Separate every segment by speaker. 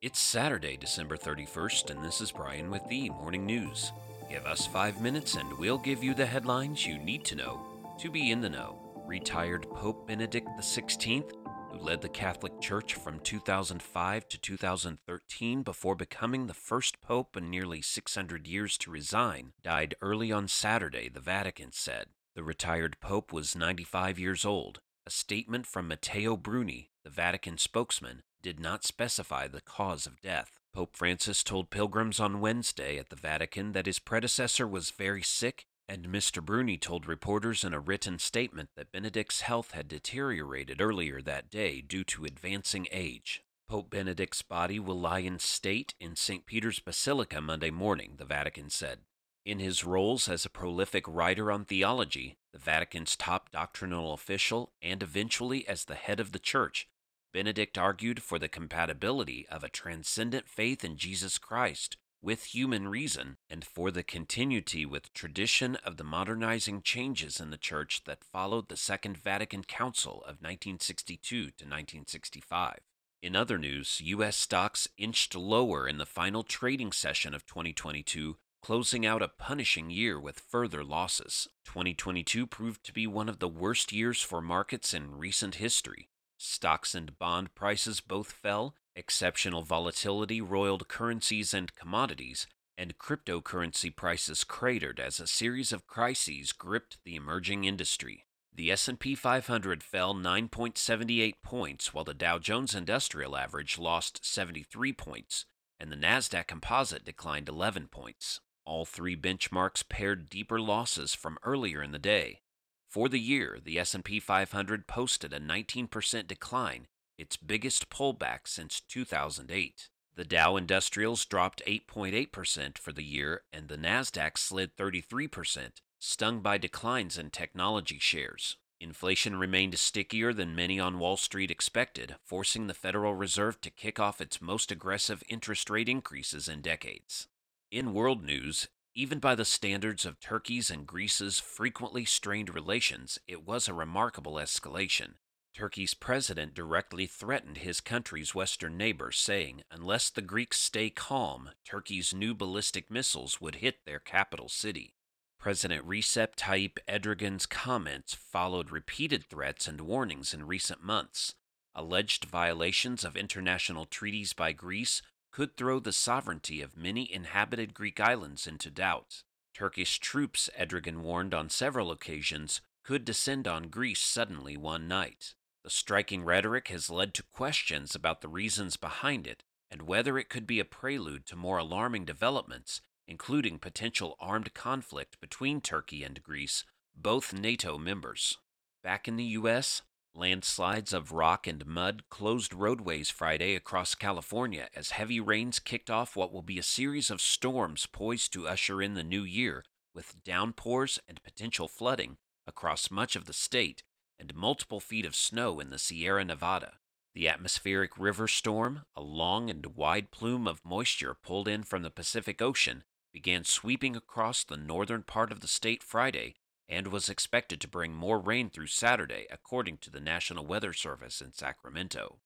Speaker 1: It's Saturday, December 31st, and this is Brian with the Morning News. Give us five minutes and we'll give you the headlines you need to know to be in the know. Retired Pope Benedict XVI, who led the Catholic Church from 2005 to 2013 before becoming the first pope in nearly 600 years to resign, died early on Saturday, the Vatican said. The retired pope was 95 years old. A statement from Matteo Bruni, the Vatican spokesman, did not specify the cause of death. Pope Francis told pilgrims on Wednesday at the Vatican that his predecessor was very sick, and Mr. Bruni told reporters in a written statement that Benedict's health had deteriorated earlier that day due to advancing age. Pope Benedict's body will lie in state in St. Peter's Basilica Monday morning, the Vatican said. In his roles as a prolific writer on theology, the Vatican's top doctrinal official, and eventually as the head of the Church, Benedict argued for the compatibility of a transcendent faith in Jesus Christ with human reason and for the continuity with tradition of the modernizing changes in the Church that followed the Second Vatican Council of 1962 to 1965. In other news, U.S. stocks inched lower in the final trading session of 2022 closing out a punishing year with further losses. 2022 proved to be one of the worst years for markets in recent history. Stocks and bond prices both fell, exceptional volatility roiled currencies and commodities, and cryptocurrency prices cratered as a series of crises gripped the emerging industry. The S&P 500 fell 9.78 points while the Dow Jones Industrial Average lost 73 points and the Nasdaq Composite declined 11 points. All three benchmarks pared deeper losses from earlier in the day. For the year, the S&P 500 posted a 19% decline, its biggest pullback since 2008. The Dow Industrials dropped 8.8% for the year and the Nasdaq slid 33%, stung by declines in technology shares. Inflation remained stickier than many on Wall Street expected, forcing the Federal Reserve to kick off its most aggressive interest rate increases in decades. In world news, even by the standards of Turkey's and Greece's frequently strained relations, it was a remarkable escalation. Turkey's president directly threatened his country's western neighbor, saying, unless the Greeks stay calm, Turkey's new ballistic missiles would hit their capital city. President Recep Tayyip Erdogan's comments followed repeated threats and warnings in recent months. Alleged violations of international treaties by Greece could throw the sovereignty of many inhabited Greek islands into doubt. Turkish troops, Erdogan warned on several occasions, could descend on Greece suddenly one night. The striking rhetoric has led to questions about the reasons behind it and whether it could be a prelude to more alarming developments, including potential armed conflict between Turkey and Greece, both NATO members. Back in the U.S., Landslides of rock and mud closed roadways Friday across California as heavy rains kicked off what will be a series of storms poised to usher in the new year, with downpours and potential flooding across much of the state and multiple feet of snow in the Sierra Nevada. The atmospheric river storm, a long and wide plume of moisture pulled in from the Pacific Ocean, began sweeping across the northern part of the state Friday and was expected to bring more rain through Saturday, according to the National Weather Service in Sacramento.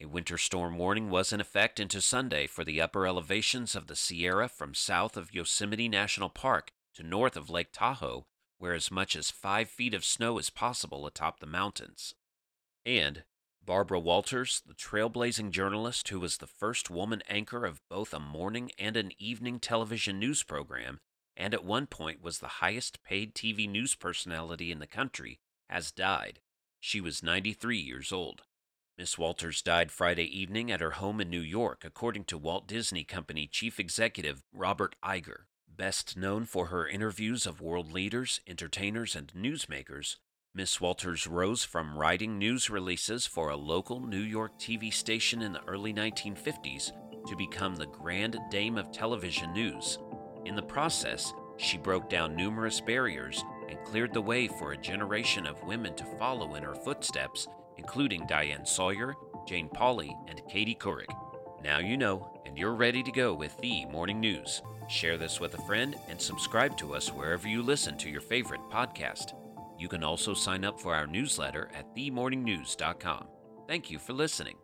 Speaker 1: A winter storm warning was in effect into Sunday for the upper elevations of the Sierra from south of Yosemite National Park to north of Lake Tahoe, where as much as five feet of snow is possible atop the mountains. And Barbara Walters, the trailblazing journalist who was the first woman anchor of both a morning and an evening television news program, and at one point was the highest paid TV news personality in the country, has died. She was 93 years old. Miss Walters died Friday evening at her home in New York, according to Walt Disney Company chief executive Robert Iger. Best known for her interviews of world leaders, entertainers, and newsmakers, Miss Walters rose from writing news releases for a local New York TV station in the early 1950s to become the Grand Dame of television news. In the process, she broke down numerous barriers and cleared the way for a generation of women to follow in her footsteps, including Diane Sawyer, Jane Pauley, and Katie Couric. Now you know, and you're ready to go with the morning news. Share this with a friend and subscribe to us wherever you listen to your favorite podcast. You can also sign up for our newsletter at themorningnews.com. Thank you for listening.